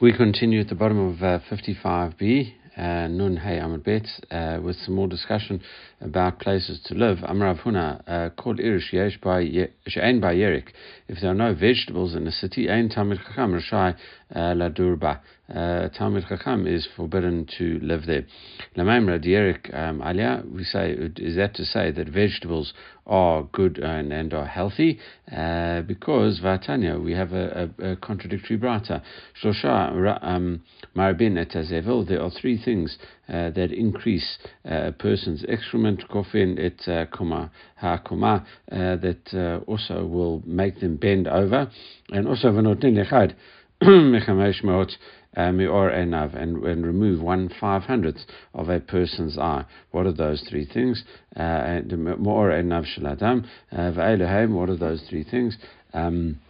We continue at the bottom of uh, 55b, uh, Nun Hey Amud Bet, uh, with some more discussion about places to live. Amrav Huna, uh, called Irish Yesh by Yerik. If there are no vegetables in the city, Ein Tamid Chacham Rashai La Durba. Uh, Talmid Chacham is forbidden to live there. Lamaimra Yerik um, Alia, we say, is that to say that vegetables are good and, and are healthy? Uh, because Vatanya, we have a, a, a contradictory brata. Shlosha um, Marabin et there are three things uh, that increase uh, a person's excrement, kofin et uh, koma ha uh, that uh, also will make them bend over, and also v'notin lechad enav and, and remove one five hundredth of a person's eye. What are those three things? Mior enav shaladam v'elehem. What are those three things? Um,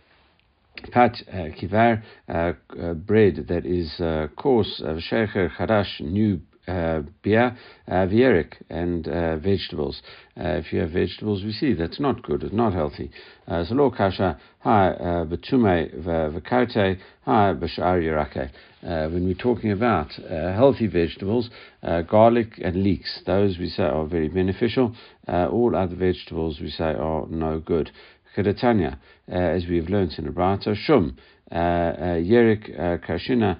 Pat uh, kivar, uh, uh, bread that is uh, coarse, uh, shecher chadash, new uh, beer, uh, and uh, vegetables. Uh, if you have vegetables, we see that's not good, it's not healthy. Uh, so lo kasha, hi, uh, betume v'karte, hi, b'shar yirake. When we're talking about healthy vegetables, garlic and leeks, those we say are very beneficial. all other vegetables we say are no good. Kedatanya, as we have learned in the Brata, shum, uh, uh, Yerik uh, Kashina,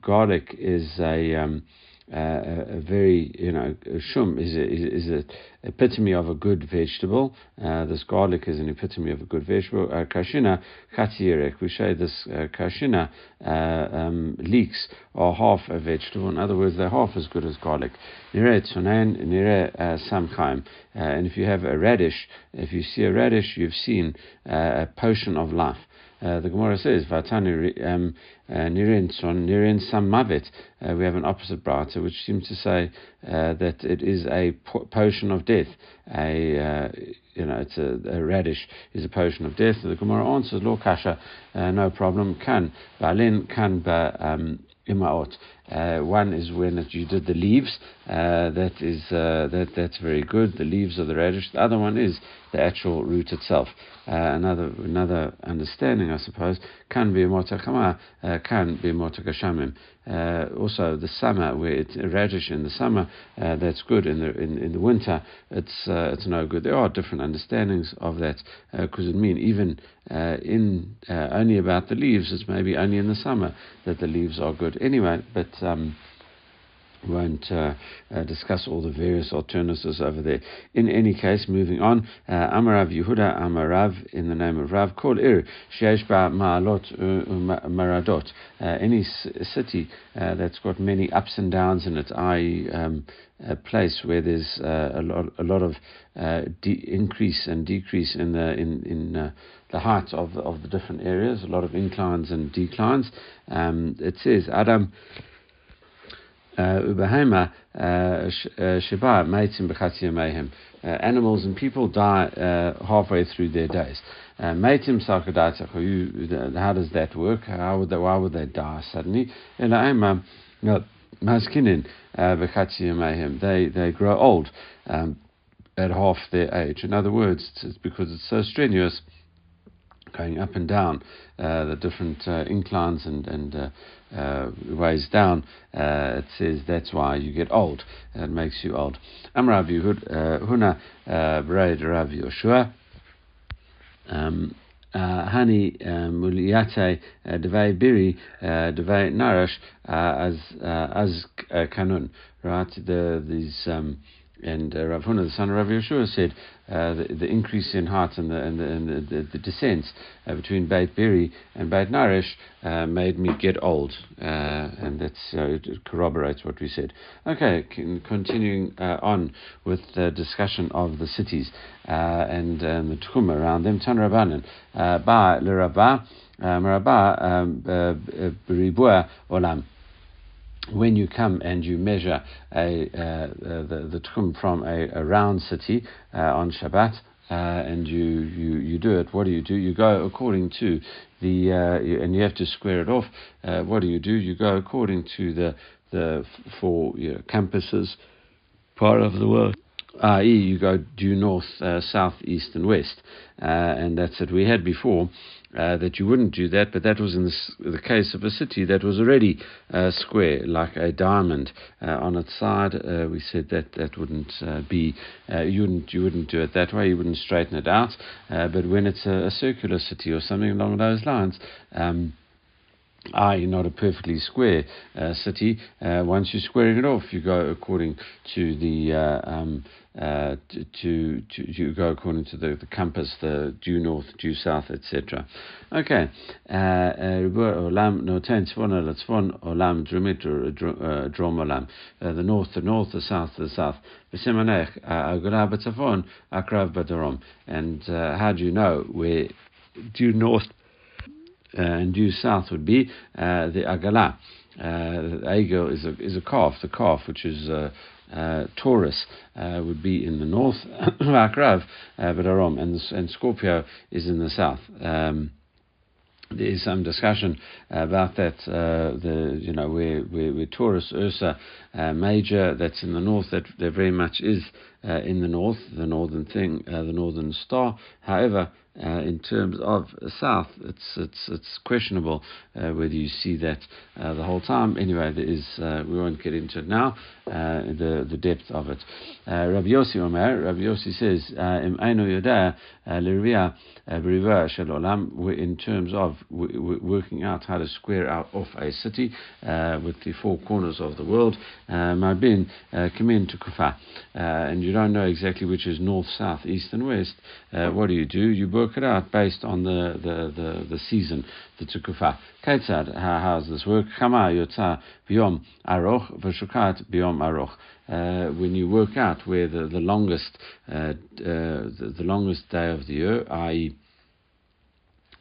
garlic is a um, uh, a very, you know, shum is a, is, is a epitome of a good vegetable. Uh, this garlic is an epitome of a good vegetable. Uh, kashina chatirek, we say this uh, kashina uh, um, leeks are half a vegetable. In other words, they're half as good as garlic. Nire tzunain, nire samchaim. And if you have a radish, if you see a radish, you've seen a potion of life. Uh, the Gemara says, "Vatani um, uh, nirin son nirin sam. Uh, we have an opposite brata, which seems to say uh, that it is a po- potion of death. A uh, you know, it's a, a, radish is a potion of death. The Gemara answers, "Lo kasha, no problem. Can balin can ba um, imaot." Uh, one is when you did the leaves. Uh, that is uh, that that's very good. The leaves of the radish. The other one is the actual root itself. Uh, another another understanding, I suppose, can be motakama, uh, can be motakashamim. Uh, also, the summer where it's radish in the summer, that's good. In the in, in the winter, it's it's no good. There are different understandings of that because it mean even in only about the leaves. It's maybe only in the summer that the leaves are good. Anyway, but um, won't uh, uh, discuss all the various alternatives over there. In any case, moving on, uh, Amarav Yehuda Amarav in the name of Rav called Ir Ba Ma'alot Maradot. Uh, any city uh, that's got many ups and downs in it, i.e., um, a place where there's uh, a lot a lot of de- increase and decrease in the in in the height of of the different areas, a lot of inclines and declines. Um, it says Adam Ubahema Sheba Maitim B'chati Animals and people die uh, halfway through their days. Maitim Sarkadata How does that work? How would they, why would they die suddenly? Maskinin B'chati They they grow old. Um, at half their age. In other words, it's because it's so strenuous going up and down uh, the different uh, inclines and, and uh, uh ways down, uh, it says that's why you get old. It makes you old. Am Rav uh, Huna Braid Rav Yoshua. Um, Hani Muliyate Devei Biri Devei Narash as as Kanun. Right, the these um, and uh, Rav Huna, the son of Rav Yeshua, said uh, the, the, increase in heart and the, and the, and the, the uh, between Beit Beri and Beit Narish uh, made me get old, uh, and that's it corroborates what we said. Okay, continuing uh, on with the discussion of the cities and the tchum around them. Tan Rabbanan, ba le Rabbah, Marabah, um, olam when you come and you measure a, uh, the, the tchum from a, a round city uh, on Shabbat, uh, and you, you, you do it, what do you do? You go according to the, uh, and you have to square it off. Uh, what do you do? You go according to the, the four you know, campuses part of the world i.e., you go due north, uh, south, east, and west, uh, and that's it. We had before uh, that you wouldn't do that, but that was in the, the case of a city that was already uh, square, like a diamond uh, on its side. Uh, we said that that wouldn't uh, be you wouldn't you wouldn't do it that way. You wouldn't straighten it out. but when it's a, a, circular city or something along those lines. Um, i.e., not a perfectly square uh, city. Uh, once you're squaring it off, you go according to the uh, um, uh, to, to, to go according to the, the compass, the due north, due south, etc. Okay. The north, the north, the south, the south. B'darom. And uh, how do you know where due north uh, and due south would be uh, the agala. Uh, the is a, is a calf, the calf which is uh, uh, Taurus uh, would be in the north, Akrav, uh, but Arom, and, and Scorpio is in the south. Um, there is some discussion about that. Uh, the you know where where, where Taurus Ursa uh, Major that's in the north that there very much is uh, in the north, the northern thing, the northern star. However, uh, in terms of south, it's it's it's questionable uh, whether you see that uh, the whole time. Anyway, there is uh, we won't get into it now. Uh, the the depth of it. Uh, Rabbi Yossi Omer, Rabbi Yossi says, uh, "Im eino yoda uh, l'rivia uh, b'riva In terms of working out how to square out off a city with the four corners of the world, my bin come in to Kufa, and you don't know exactly which is north, south, east, and west. what do you do? You work it out based on the, the, the, the season, the tukufa. Kaitzad, how, does this work? Chama yotza biyom aroch v'shukat biyom aroch. Uh, when you work out where the, the longest uh, uh, the, the, longest day of the year, i.e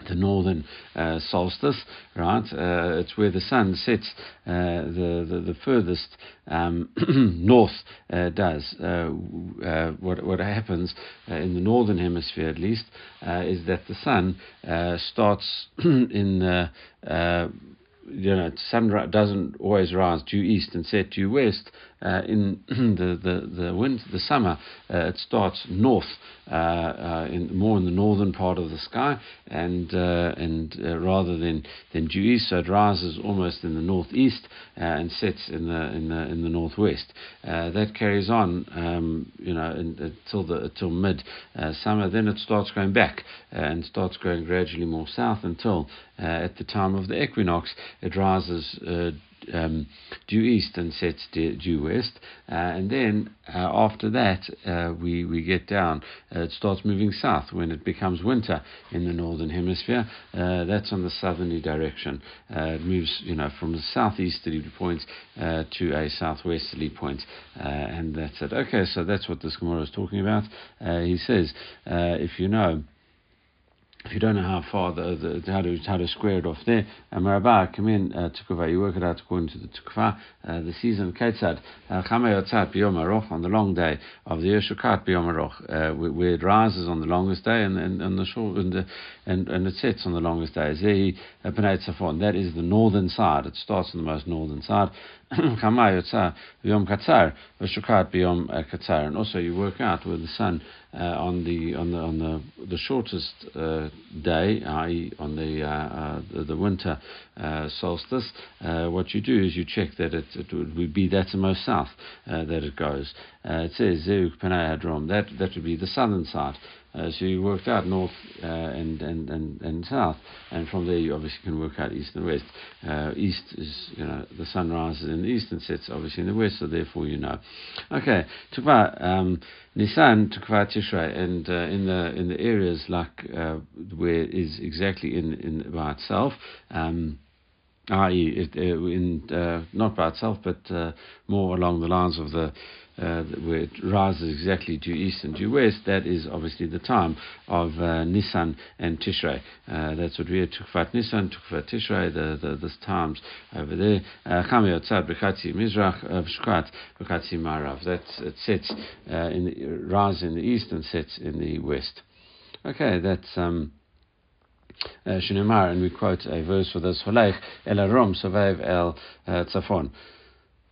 the northern uh, solstice, right? Uh, it's where the sun sets uh, the, the, the furthest um, north uh, does. Uh, uh, what, what happens in the northern hemisphere, at least, is that the sun starts in the you know, sun doesn't always rise due east and set due west. Uh, in the the the wind, the summer, uh, it starts north, uh, uh, in more in the northern part of the sky, and uh, and uh, rather than than due east, so it rises almost in the northeast and sets in the in the in the northwest. that carries on, um, you know, in, until the until mid summer. Then it starts going back and starts going gradually more south until at the time of the equinox it rises um, due east and sets due west, uh, and then uh, after that uh, we we get down. Uh, it starts moving south when it becomes winter in the northern hemisphere. That's on the southerly direction. It moves, you know, from the southeasterly point to a southwesterly point, and that's it. Okay, so that's what this Gemara is talking about. he says, if you know if you don't know how far the, the how to how to square it off there, uh, Marabah come in uh, tukva. You work it out according to the tukva, uh, the season ketzad uh, chamayotzat biyom on the long day of the yeshukat biyom uh, where it rises on the longest day and and, and the short and, the, and and it sets on the longest day. Zehi uh, That is the northern side. It starts on the most northern side. Chama biyom katzar v'shukat biyom katzar. And also you work out where the sun on the on the on the the shortest uh, day, i.e., on the uh, uh the, the, winter uh, solstice, uh, what you do is you check that it, it would be that's the most south that it goes. it says Zeuk Hadrom. That that would be the southern side. Uh, so you worked out north uh, and, and, and, and south, and from there you obviously can work out east and west. Uh, east is, you know, the sun rises in the east and sets obviously in the west, so therefore you know. Okay, Tukva, um, Nisan, Tukva Tishrei, and uh, in the in the areas like uh, where is exactly in, in by itself. Um, i.e., uh, in, uh, not by itself, but uh, more along the lines of the uh, where it rises exactly due east and due west, that is obviously the time of uh, Nisan and Tishrei. Uh, that's what we are Tukfat Nisan, Tukfat Tishrei, the, the, the times over there. Chami Yotzad Bekatzi Mizrach, Shkat Bekatzi Marav. That it sets in the, rises in the east and sets in the west. Okay, that's. Um, uh, and we quote a verse for this: "Holech el arom sovev el uh, tzafon."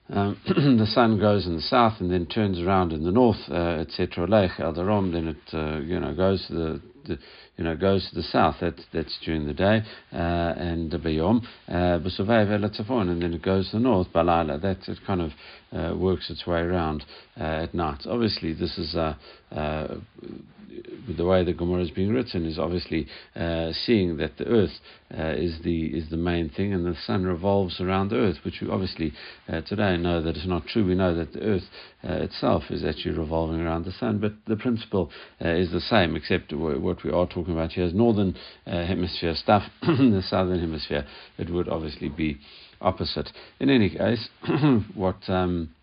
Um, the sun goes in the south and then turns around in the north, uh, etc. Lech el darom, then it uh, you know goes to the you know goes to the south. That that's during the day, uh, and bayom b'sovei and then it goes to the north balala. That it kind of uh, works its way around uh, at night. Obviously, this is uh, uh, the way the Gemara is being written is obviously uh, seeing that the earth uh, is the is the main thing, and the sun revolves around the earth, which we obviously uh, today know that is not true. We know that the earth uh, itself is actually revolving around the sun, but the principle uh, is the same, except what we are talking about here is northern uh, hemisphere stuff. the southern hemisphere, it would obviously be opposite. In any case, what um,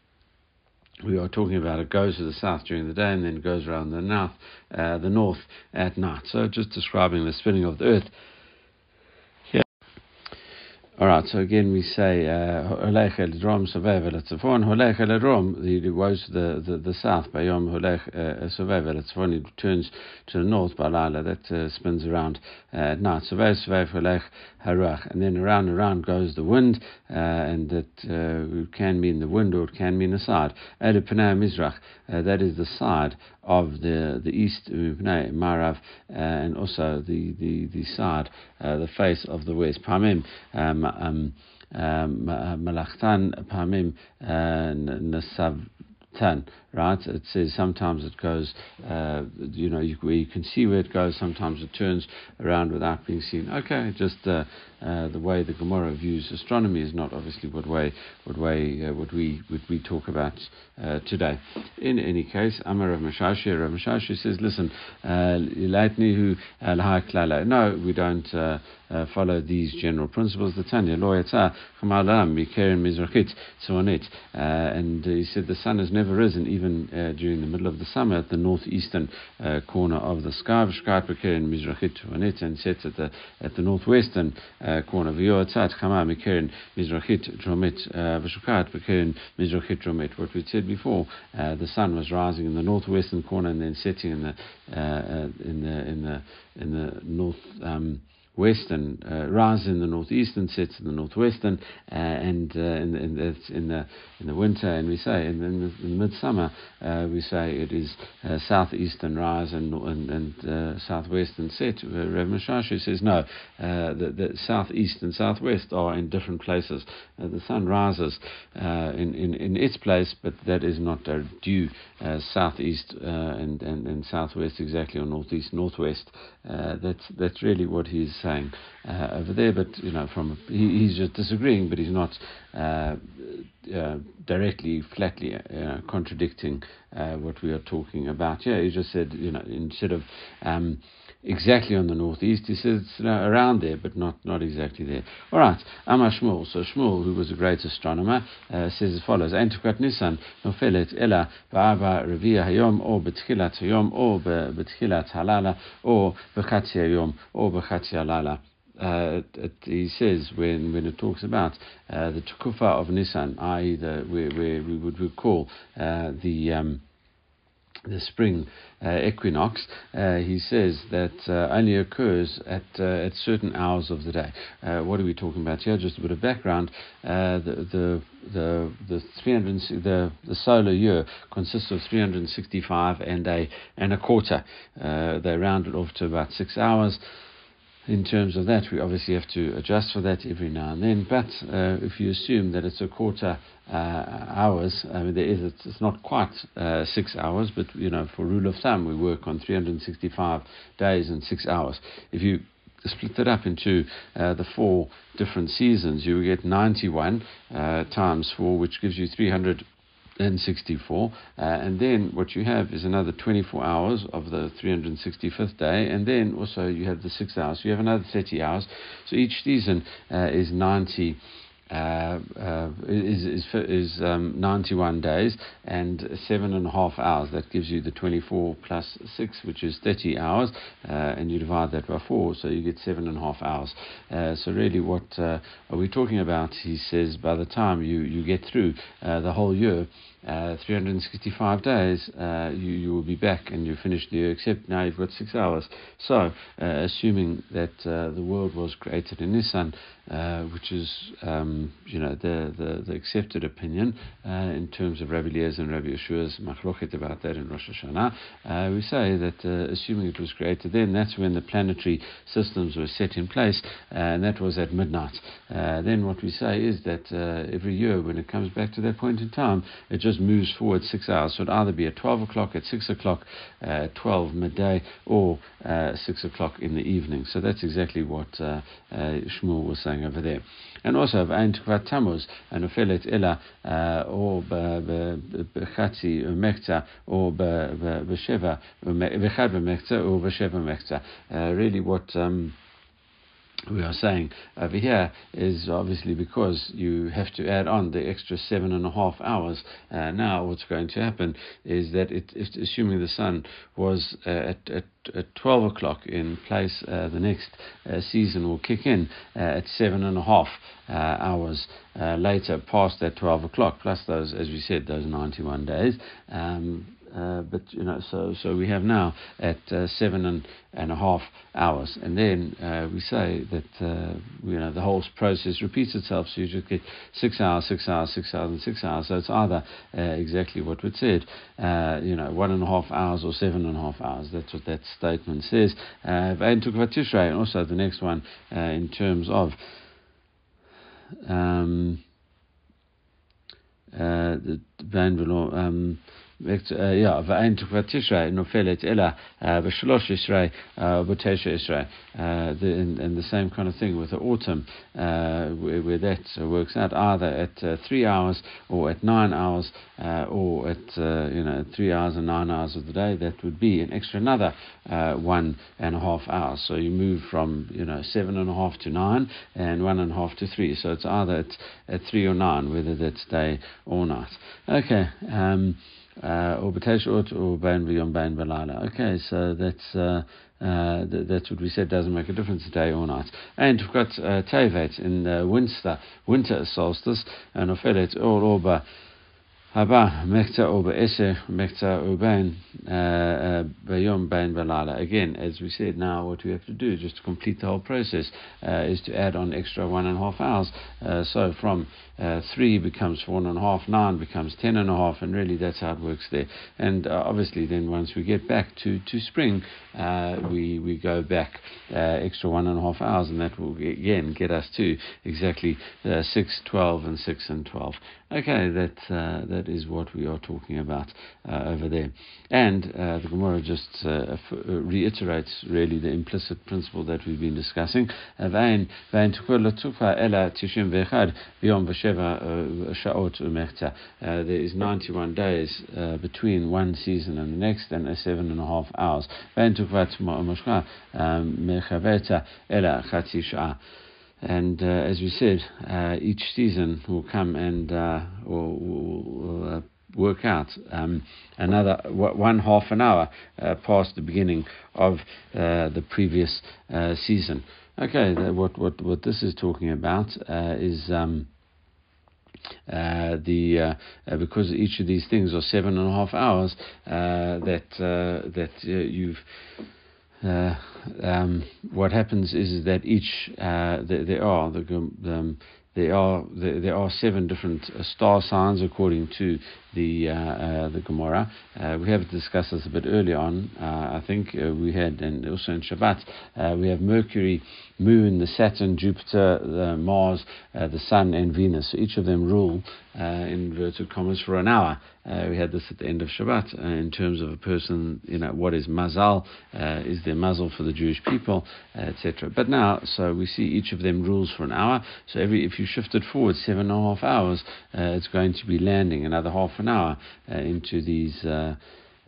we are talking about it goes to the south during the day and then goes around the north, uh, the north at night. So just describing the spinning of the earth all right, so again we say Holech el Drom Sovev el Tzafon. Holech el Drom, he goes to the, the, the south. Bayom Holech uh, Sovev el Tzafon, he returns to the north. by Balala, that uh, spins around uh, at night. Sovev Sovev Holech Harach. And then around and around goes the wind, uh, and that uh, can mean the wind or it can mean the side. Elu Pnei Mizrach, uh, that is the side of the the east Marav, uh, and also the the the side, uh, the face of the west. Pamim. Um, um, um, Malachtan Pamim Nasavtan right? It says sometimes it goes, uh, you know, you, where you can see where it goes, sometimes it turns around without being seen. Okay, just uh, uh, the way the Gemara views astronomy is not obviously what way what way uh, what we what we talk about uh, today. In any case, Amar Rav Mashashi, Rav Mashashi says, listen, uh, no, we don't. Uh, follow these general principles. The Tanya, lo yatsa chamalam mikeren mizrachit tzuanit, and he said the sun has never risen even uh, during the middle of the summer at the northeastern uh, corner of the sky. in Mizrachit and sets at the at the northwestern uh, corner. V'yotzat chama mikeren Mizrachit dromit v'shukat b'keren Mizrachit dromit. What we said before, uh, the sun was rising in the northwestern corner and then setting in the uh, uh, in the in the in the north. Um, western uh, rise in the northeastern sets in the northwestern uh, and uh, in, the, in, the in the winter. And we say in, the, in midsummer uh, we say it is uh, southeastern rise and and, and uh, southwestern set. Rev Mashashi says no the, the southeast and southwest are in different places. The sun rises in, in, in its place but that is not due southeast and, and, and southwest exactly or northeast northwest. That's that's really what he's saying uh, over there, but you know, from he, he's just disagreeing, but he's not uh, uh, directly, flatly uh, contradicting uh, what we are talking about. Yeah, He just said, you know, instead of um, exactly on the northeast. He says it's around there, but not, not exactly there. All right, Amar Shmuel. So Shmuel, who was a great astronomer, uh, says as follows: Antikat Nisan nofelet ela ba'ava revia hayom or betchilat hayom or betchilat halala or bechatzi hayom or bechatzi halala. Uh, it, he says when, when it talks about uh, the tukufa of Nisan, i.e., the, where, where we would recall uh, the um, the spring uh, equinox, uh, he says that uh, only occurs at uh, at certain hours of the day. Uh, what are we talking about here? Just a bit of background. Uh, the the the the 300 the the solar year consists of 365 and a and a quarter. they round it off to about six hours in terms of that, we obviously have to adjust for that every now and then. But uh, if you assume that it's a quarter uh, hours, I mean, there is it's, it's not quite uh, six hours, but you know, for rule of thumb, we work on 365 days and six hours. If you split that up into uh, the four different seasons, you will get 91 uh, times four, which gives you 300 and 64. Uh, and then what you have is another 24 hours of the 365th day, and then also you have the six hours. So you have another 30 hours. So each season uh, is 90 uh, uh, is is, is um, 91 days and seven and a half hours. That gives you the 24 plus six, which is 30 hours, uh, and you divide that by four, so you get seven and a half hours. Uh, so really, what are we talking about? He says by the time you you get through the whole year. Uh, 365 days, uh, you, you will be back and you finish the year, except now you've got six hours. So, uh, assuming that the world was created in Nisan, which is um, you know, the, the, the accepted opinion uh, in terms of Rabbi and Rabbi Yeshua's machlochet about that in Rosh Hashanah. Uh, we say that uh, assuming it was created then, that's when the planetary systems were set in place, uh, and that was at midnight. Uh, then what we say is that uh, every year when it comes back to that point in time, it just moves forward six hours. So it'd either be at 12 o'clock, at 6 o'clock, uh, 12 midday, or uh, 6 o'clock in the evening. So that's exactly what uh, uh, Shmuel was saying over there. And also, Ein Tukvat Tammuz, Anofelet Ela, or Bechatzi Mechta, or Besheva, Mechta, or Besheva Mechta. Really, what. Um, we are saying over here is obviously because you have to add on the extra seven and a half hours. Uh, now, what's going to happen is that it, assuming the sun was uh, at, at, at 12 o'clock in place, uh, the next uh, season will kick in uh, at seven and a half uh, hours later, past that 12 o'clock, plus those, as we said, those 91 days. Um, uh, but you know, so so we have now at uh, seven and, and a half hours, and then uh, we say that uh, you know the whole process repeats itself. So you just get six hours, six hours, six hours, and six hours. So it's either uh, exactly what we said, you know, one and a half hours or seven and a half hours. That's what that statement says. and also the next one in terms of. Um, the um, yeah, ואין תקופת תשרי נופלת אלא בשלוש עשרה ובתשע עשרה. And the same kind of thing with the autumn, uh, where, where, that works out either at uh, three hours or at nine hours uh, or at you know three hours and nine hours of the day. That would be an extra another one and a half hours. So you move from you know seven and a half to nine and one and a half to three. So it's either at, at three or nine, whether that's day or night. Okay. Um, uh, Okay, so that's uh, uh, th- that's what we said. Doesn't make a difference day or night. And we've got uh, Tevet in the winter winter solstice. And Ofelet all over Haba mekta oba ese mekta ubain bayom bain balala. Again, as we said, now what we have to do just to complete the whole process uh, is to add on extra one and a half hours. Uh, so from uh, three becomes four and a half, nine becomes ten and a half, and really that's how it works there. And obviously, then once we get back to to spring, we we go back extra one and a half hours, and that will again get us to exactly six, twelve, and six and twelve. Okay, that that that is what we are talking about uh, over there. And uh, the Gemara just uh, f- uh, reiterates really the implicit principle that we've been discussing. Uh, there is 91 days between one season and the next, and seven and a half hours. And uh, as we said, uh, each season will come and uh, will, will uh, work out um, another one half an hour uh, past the beginning of uh, the previous season. Okay, what, what, what this is talking about is. Um, uh, the uh, because each of these things are seven and a half hours that that you've uh, um, what happens is, that each uh, there, there, are the, um, there are there, there, are seven different uh, star signs according to the uh, uh, the Gemara. Uh, we have discussed this a bit earlier on. I think we had, and also in Shabbat, we have Mercury, Moon, the Saturn, Jupiter, the Mars, the Sun, and Venus. So each of them rule in inverted commas for an hour. Uh, we had this at the end of Shabbat uh, in terms of a person, you know, what is mazal, uh, is there mazal for the Jewish people, etc. But now, so we see each of them rules for an hour. So every if you shift it forward seven and a half hours, it's going to be landing another half an hour uh, into these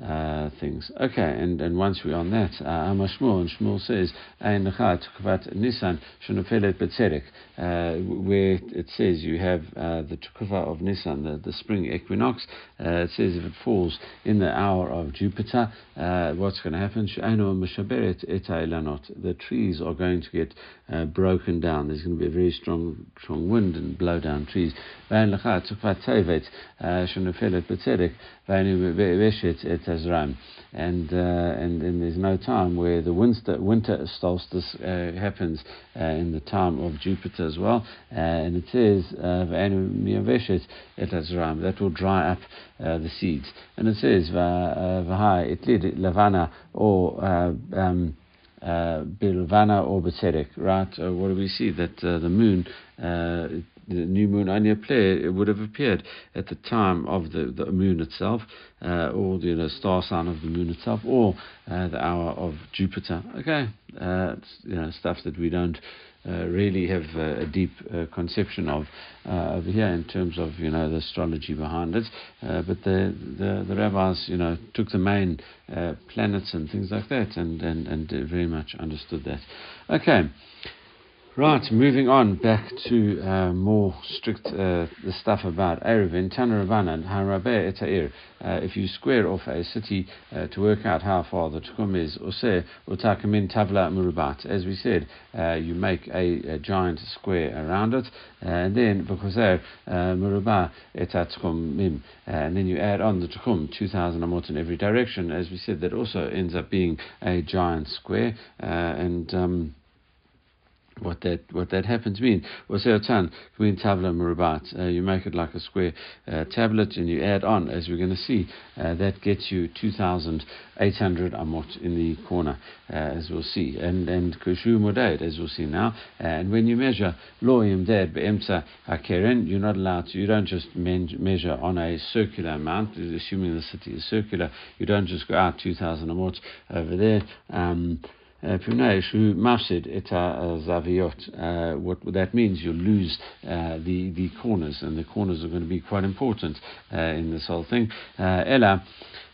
uh, things. Okay, and, and once we're on that, uh, Shmuel, and Shmuel says, Ein Tukvat Nisan Shunofelet Betzerek, uh, where it says you have uh, the Tukva of Nisan, the, the spring equinox, uh, it says if it falls in the hour of Jupiter, what's going to happen? The trees are going to get broken down. There's going to be a very strong strong wind and blow down trees. Uh, Tezraim. And, uh, and, and there's no time where the winter, winter solstice uh, happens uh, in the time of Jupiter as well. Uh, and it says, that will dry up uh, the seeds. And it says, Vahai itlid lavana or um, Bilvana or Betzedek, right? Uh, what do we see? That uh, the moon, uh, the new moon appeared, it would have appeared at the time of the, the moon itself, uh, or the you know, star sign of the moon itself, or uh, the hour of Jupiter. Okay, uh, you know, stuff that we don't uh, really have uh, a deep uh, conception of uh, over here in terms of you know the astrology behind it. Uh, but the, the, the rabbis you know took the main uh, planets and things like that and and and very much understood that. Okay. Right, moving on back to uh, more strict uh, the stuff about Eruvin, Tanarabanan, Harabe Etair. Uh, if you square off a city uh, to work out how far the Tukum is, Ose Utakamin Tavla Murubat. As we said, uh, you make a, a, giant square around it, and then because there Muruba Etatkum Mim, and then you add on the Tukum, 2000 amot in every direction. As we said, that also ends up being a giant square, and um, what that what that happens mean. Waseotan mean tabla murabat. Uh, you make it like a square uh, tablet, and you add on, as we're going to see, uh, that gets you 2,800 amot in the corner, uh, as we'll see, and and kushu modaid, as we'll see now. and when you measure loim dead beemsa hakeren, you're not allowed to. You don't just men- measure on a circular amount, assuming the city is circular. You don't just go out 2,000 amot over there. Um, who mafsid et zaviot. What that means, you lose uh, the the corners, and the corners are going to be quite important uh, in this whole thing. Uh, Ella.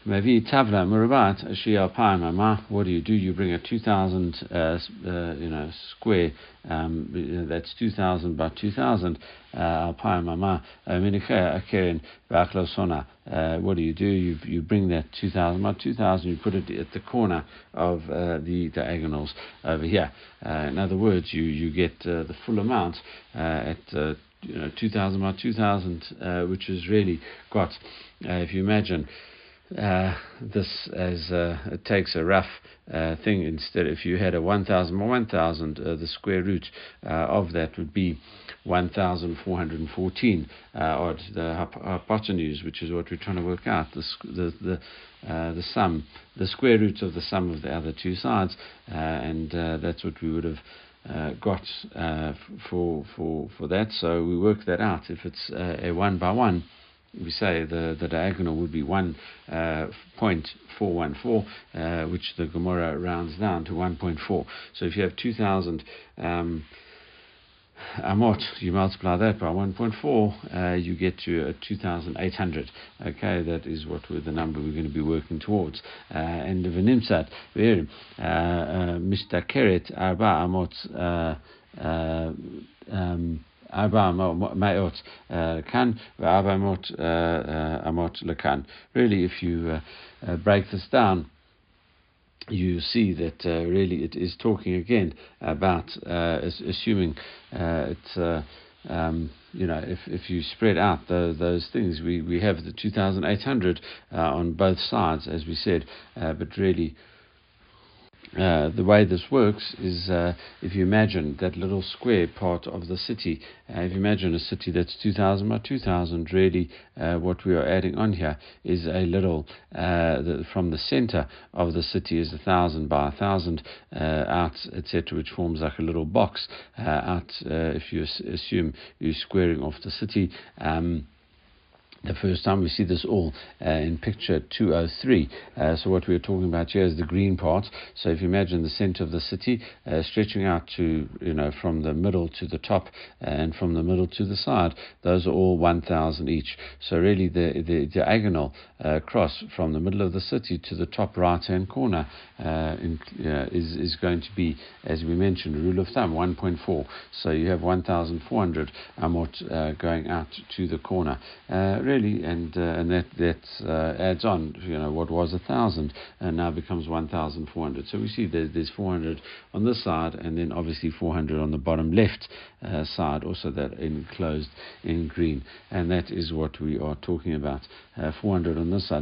Maybe tavla murabat shia What do you do? You bring a 2,000, uh, uh, you know, square. Um, that's 2,000 by 2,000. Alpine mama akerin v'achlosona. What do you do? You you bring that 2,000 by 2,000. You put it at the corner of uh, the diagonals over here. Uh, in other words, you you get uh, the full amount at. you know, 2000 by 2000, which is really got, if you imagine, uh, this as uh, it takes a rough uh, thing instead if you had a 1000 by 1000 uh, the square root uh, of that would be 1414 uh, odd the hypotenuse which is what we're trying to work out the the the, the sum the square root of the sum of the other two sides and that's what we would have uh, got for for for that. So we work that out. If it's a one by one, we say the, the diagonal would be 1.414, uh, uh, which the Gemara rounds down to 1.4. So if you have 2,000 um, amot, you multiply that by 1.4, uh, you get to uh, 2,800. Okay, that is what the number we're going to be working towards. Uh, and the Venimsat, Mr. Keret, Arba Amot, Abba Ma'ot Kan, Amot Lakan. Really, if you uh, uh, break this down, you see that uh, really it is talking again about uh, assuming uh, it's. Uh, um, you know, if, if you spread out the, those things, we, we have the 2,800 on both sides, as we said, but really uh, the way this works is uh, if you imagine that little square part of the city, uh, if you imagine a city that's 2,000 by 2,000, really uh, what we are adding on here is a little, uh, the, from the center of the city is 1,000 by 1,000 out, etc., which forms like a little box out if you assume you're squaring off the city. Um, the first time we see this all uh, in picture 203. Uh, so what we're talking about here is the green part. So if you imagine the center of the city uh, stretching out to, you know, from the middle to the top and from the middle to the side, those are all 1,000 each. So really the, the diagonal uh, cross from the middle of the city to the top right-hand corner uh, in, is, is going to be, as we mentioned, rule of thumb, 1.4. So you have 1,400 amot uh, going out to the corner really, and uh, and that that uh, adds on. You know, what was a thousand and now becomes one thousand four hundred. So we see there's there's four hundred on this side, and then obviously four hundred on the bottom left uh, side, also that enclosed in green, and that is what we are talking about. Uh, four hundred on this side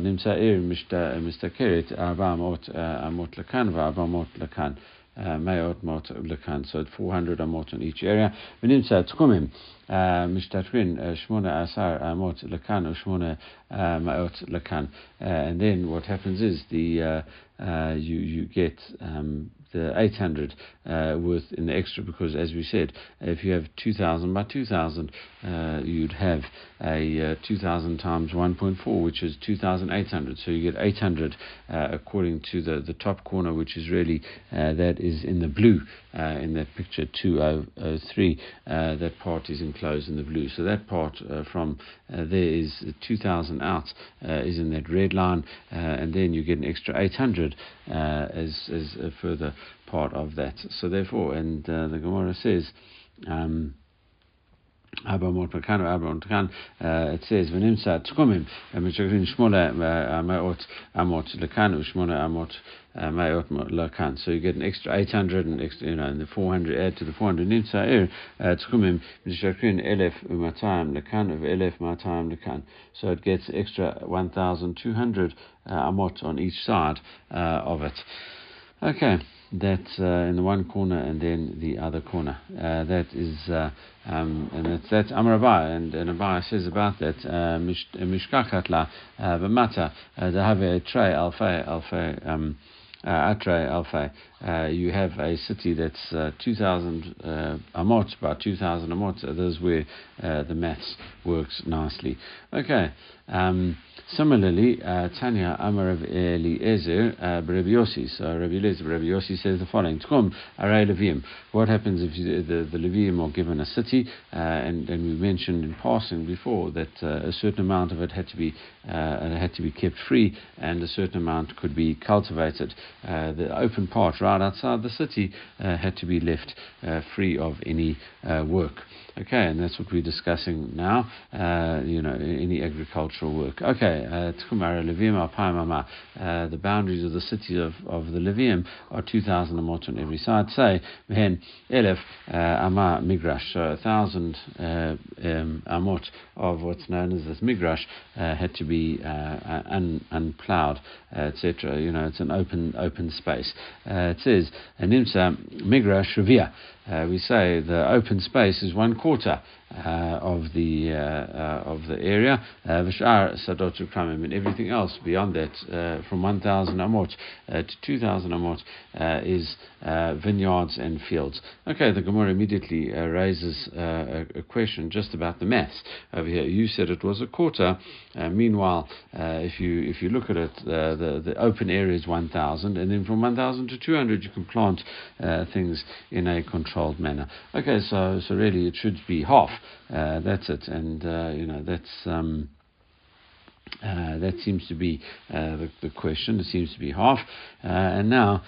נמצא עיר משתכרת ארבע מאות אמות לכאן וארבע מאות לכאן. מאות מאות לכאן, so 400 אמות on each area, ונמצא תחומים משתתפים שמונה עשר אמות לכאן ושמונה מאות לכאן. And then what happens is the uh, uh, you you get um, the 800 uh, worth in the extra because, as we said, if you have 2,000 by 2,000, uh, you'd have a uh, 2,000 times 1.4, which is 2,800. So you get 800 uh, according to the, the top corner, which is really uh, that is in the blue Uh, in that picture 203. Uh, that part is enclosed in the blue. So that part uh, from there is 2,000 out is in that red line, and then you get an extra 800 as as a further part of that. So therefore, and uh, the Gemara says. Um, Abamot Makan, Abamot Makan, uh, it says, Venimsa Tchumim, uh, Meshagrin Shmona uh, Amaot Amot Lekan, Ushmona Amot Mayot Lekan. So you get an extra 800 and extra, you know, and the 400 add to the 400. Nimsa Ir er, Tchumim, Meshagrin Elef Umatayim Lekan, of Elef Matayim Lekan. So it gets extra 1,200 Amot on each side of it. Okay that's uh, in the one corner and then the other corner. Uh, that is, uh, um, and that's, that's Amar Abai, and, and Abai says about that, Mishkachat la b'mata, dehave trei alfei, alfei, um, Atre Alfei, uh, you have a city that's uh, 2,000 uh, amot, about 2,000 amot. So that's where uh, the maths works nicely. Okay. Um, Similarly, uh, Tanya Amar of Eliezer uh, Rabbi Yossi. So Rabbi Eliezer, Rabbi Yossi says the following: Aray Levim. What happens if the the Levim are given a city, uh, and and we mentioned in passing before that uh, a certain amount of it had to be uh, had to be kept free, and a certain amount could be cultivated. Uh, the open part right outside the city had to be left free of any work. Okay, and that's what we're discussing now. Uh, you know, any agricultural work. Okay, uh, uh, the boundaries of the city of, of the Levium are 2,000 amot on every side. Say, Mehen Elef uh, Ama Migrash, so a thousand uh, um, amot of what's known as this Migrash had to be un, unplowed, etc. You know, it's an open open space. it says, Nimsa Migrash Revia. Uh, we say the open space is one quarter uh, of the uh, uh, of the area. Uh, V'shar sadot ukramim and everything else beyond that, uh, from 1,000 amot uh, to 2,000 amot, is vineyards and fields. Okay, the Gemara immediately raises a, a, question just about the maths over here. You said it was a quarter. meanwhile, if you if you look at it, the the open area is 1,000, and then from 1,000 to 200 you can plant things in a controlled manner. Okay, so so really it should be half. Uh, that's it, and uh, you know that's. Um, uh, that seems to be uh, the, the, question. It seems to be half. Uh, and now,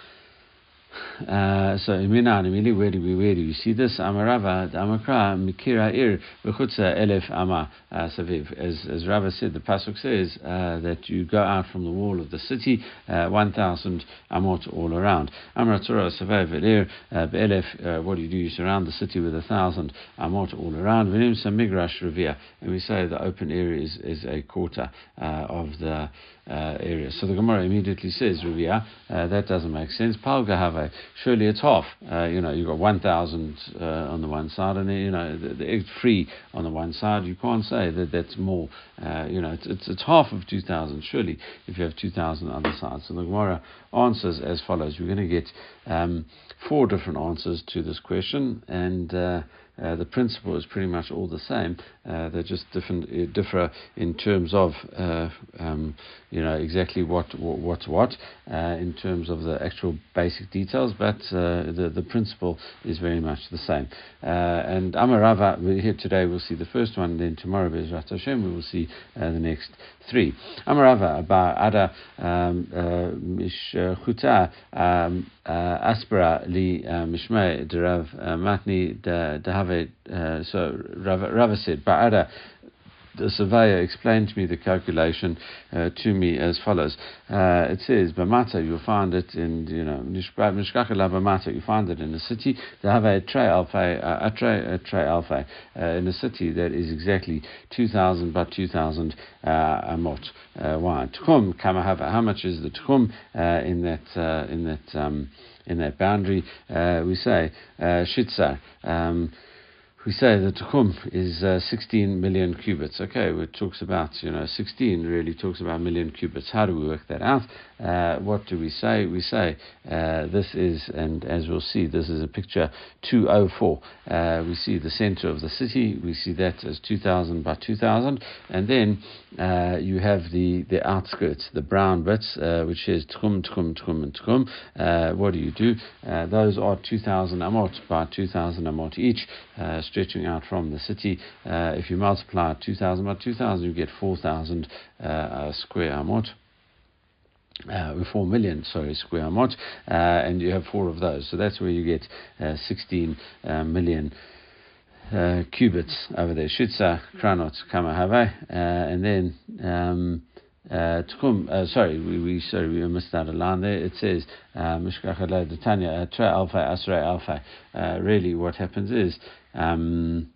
uh, so immediately, where do we where do we see this? Amarava Amakra Mikira Ir Bechutza Elef Ama uh, Saviv. As as Rava said, the pasuk says uh, that you go out from the wall of the city, uh, one thousand amot all around. Amar Torah Saviv Ir Be'elef. What do you do? You surround the city with a thousand amot all around. Venim Migrash Revia, and we say the open area is is a quarter uh, of the uh, area. So the Gemara immediately says, Ruvia, uh, that doesn't make sense. Palgahave, surely it's half. Uh, you know, you've got 1,000 uh, on the one side, and you know, the, the free on the one side. You can't say that that's more. Uh, you know, it's, it's, it's, half of 2,000, surely, if you have 2,000 on the other side. So the Gemara answers as follows. We're going to get um, four different answers to this question, and uh, uh, the principle is pretty much all the same. Uh, they're just different, uh, differ in terms of, uh, um, you know, exactly what what's what uh, in terms of the actual basic details, but the the principle is very much the same. and Amarava, here today. We'll see the first one. Then tomorrow, Bezrat Hashem, we will see the next three. Amarava about Ada um, Mishchuta um, Aspera li Mishmei Derav Matni Dehave. So Rava said Bar Adda the surveyor explained to me the calculation uh, to me as follows. Uh, it says, Bamata, you'll find it in, you know, Mishkachela Bamata, you find it in the city. They have a tray alpha, uh, a tray, a tray alpha uh, in the city that is exactly 2,000 by 2,000 uh, amot uh, wide. Tchum, Kamahava, how much is the tchum uh, in that, uh, in that, um, in that boundary? Uh, we say, uh. Um, we say that Tchum is uh, 16 million cubits. Okay, it talks about, you know, 16 really talks about million cubits. How do we work that out? Uh, what do we say? We say uh, this is, and as we'll see, this is a picture 204. Uh, we see the center of the city. We see that as 2000 by 2000. And then uh, you have the, the outskirts, the brown bits, uh, which is Tchum, Tchum, Tchum, and Tchum. what do you do? those are 2000 amot by 2000 amot each stretching out from the city. Uh, if you multiply 2,000 by 2,000, you get 4,000 uh, square amot. Uh, 4 million, sorry, square amot, uh, and you have four of those. So that's where you get uh, 16 uh, million uh, cubits over there. Shitza, Kranot, Kamahave, and then um, uh, uh, sorry, we, we sorry we missed out a line there. It says uh, Mishkachala Detanya Tra Alpha Asra Alpha. Uh, really, what happens is. Um,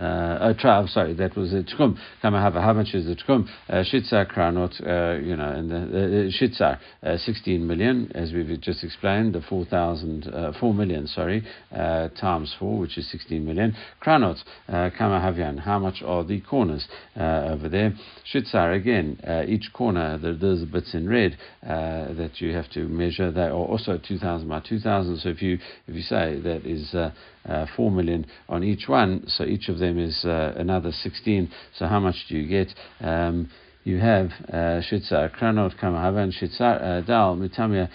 uh, oh, tra- sorry, that was a tchum. Kama have how much is the tchum? Uh, shitzar kranot, uh, you know, and the uh, shitzar, uh, 16 million, as we've just explained, the 4,000, uh, 4 million, sorry, uh, times 4, which is 16 million. Kranot, uh, how much are the corners uh, over there? Shitzar, again, uh, each corner, there, there's bits in red that you have to measure. They are also 2,000 by 2,000. So if you if you say that is uh, uh, 4 million on each one, so each of them is uh, another 16. So how much do you get? Um, you have uh, Shitzar Kranot Kamahavan Shitzar uh, Dal Mitamia.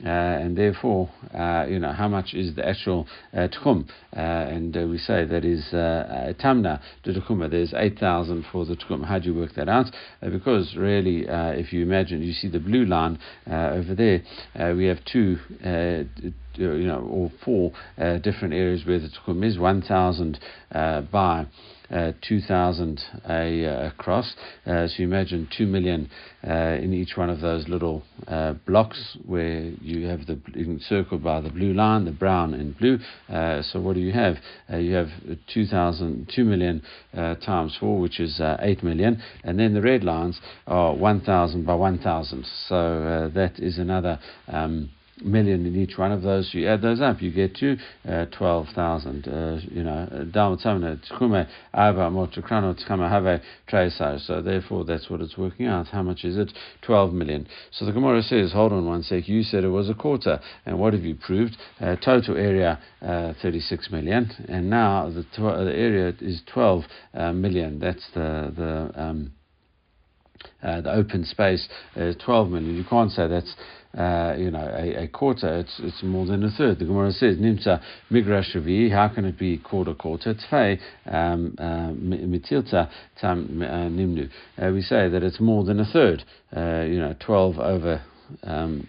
Uh, and therefore, uh, you know, how much is the actual uh, tchum? Uh, and uh, we say that is uh, tamna tchum. There's 8,000 for the tchum. How do you work that out? because really, if you imagine, you see the blue line over there, we have two you know, or four uh, different areas where the tchum is 1,000 uh, by uh, 2,000 a, uh, across. Uh, so you imagine 2 million uh, in each one of those little uh, blocks where you have the encircled by the blue line, the brown and blue. Uh, so what do you have? you have 2,000, 2 million times 4, which is 8 million. And then the red lines are 1,000 by 1,000. So that is another. Um, million in each one of those. You add those up, you get to uh, 12,000. Uh, you know, so therefore that's what it's working out. How much is it? 12 million. So the Gemara says, hold on one sec, you said it was a quarter. And what have you proved? Uh, total area, uh, 36 million. And now the, tw- the area is 12 uh, million. That's the, the, um, uh, the open space is 12 million. You can't say that's uh, you know, a, a, quarter, it's, it's more than a third. The Gemara says, Nimsa migrash how can it be quarter quarter? Tfei um, uh, mitilta tam uh, nimnu. Uh, we say that it's more than a third, you know, 12 over um,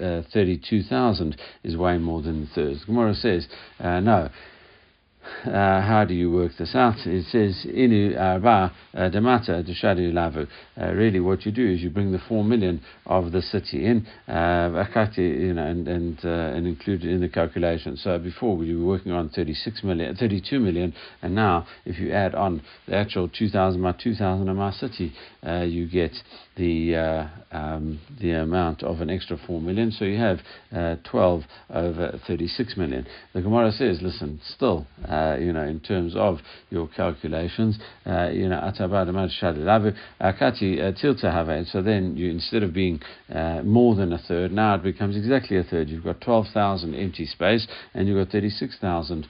uh, 32,000 is way more than a third. The Gemara says, uh, no, uh, how do you work this out? It says inu arba uh, demata deshadu lavu. Uh, really, what you do is you bring the four million of the city in, uh, you know, and and, uh, and include it in the calculation. So before we were working on 36 million, 32 million, and now if you add on the actual 2,000 by 2,000 of my city, uh, you get the uh, um, the amount of an extra four million. So you have uh, 12 over 36 million. The Gemara says, listen, still, uh, you know, in terms of your calculations, uh, you know, akati uh, tilta have. So then you instead of being uh, more than a third, now it becomes exactly a third. You've got 12,000 empty space, and you've got 36,000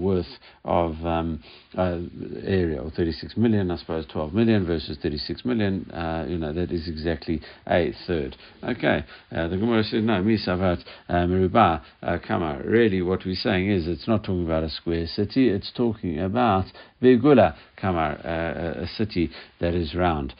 worth of um, area, or 36 million, I suppose, 12 million versus 36 million. you know that is exactly a third. Okay, uh, the Gemara says, no, misavat uh, merubah uh, kama. Really, what we're saying is it's not talking about a square city, it's talking about vigula kamar, uh, a city that is round.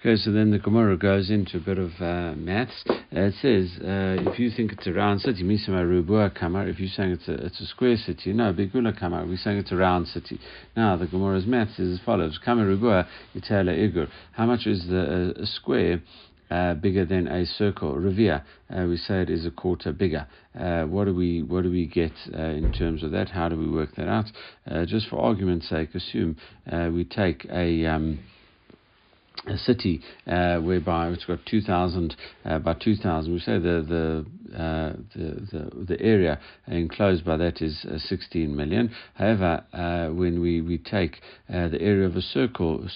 Okay, so then the Gemara goes into a bit of uh, maths. Uh, it says, uh, if you think it's a round city, Misama Rubua Kamar, if you're saying it's a, it's a square city, no, Bigula Kamar, we're saying it's a round city. Now, the Gemara's maths is as follows Kamar Rubua, Itala Igur. How much is the, a square? Uh, bigger than a circle. Revere, uh, we say it is a quarter bigger. Uh, what do we what do we get uh, in terms of that? How do we work that out? Uh, just for argument's sake, assume uh, we take a um, a city uh, whereby it's got 2,000 uh, by 2,000. We say the the, uh, the, the the area enclosed by that is 16 million. However, when we we take the area of a circle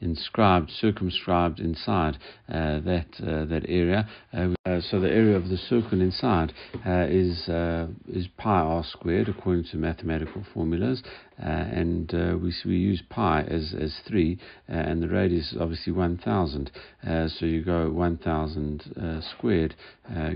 inscribed, circumscribed inside uh, that uh, that area. Uh, uh so the area of the circle inside uh, is uh, is pi r squared according to mathematical formulas, and we we use pi as as three, and the radius is obviously one thousand. so you go one thousand squared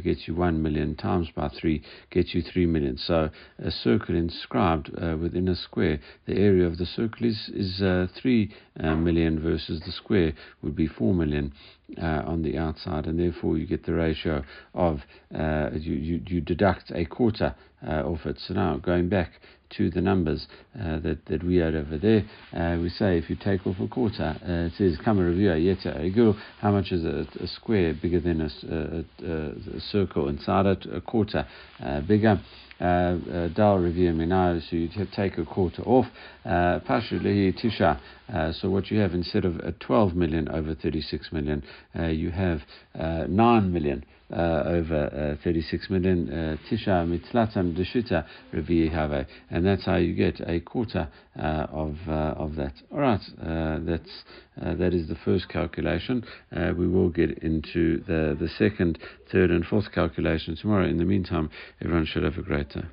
gets you one million times by three gets you three million. So a circle inscribed within a square, the area of the circle is is three million versus the square would be 4 million uh, on the outside, and therefore you get the ratio of uh, you, you, you, deduct a quarter uh, off it. So now going back to the numbers uh, that, that we had over there, uh, we say if you take off a quarter, uh, it says Kama Review Yeta how much is a, a, square bigger than a, a, a, circle inside it, a quarter bigger Uh, uh, dal review minai, so you take a quarter off. Uh, Pashuli tisha. Uh, so what you have instead of 12 million over 36 million, you have 9 million. Uh, over uh, 36 million. Tisha mitzlatan deshuta revi and that's how you get a quarter uh, of of that. All right, that's that is the first calculation. we will get into the the second, third, and fourth calculation tomorrow. In the meantime, everyone should have a great day.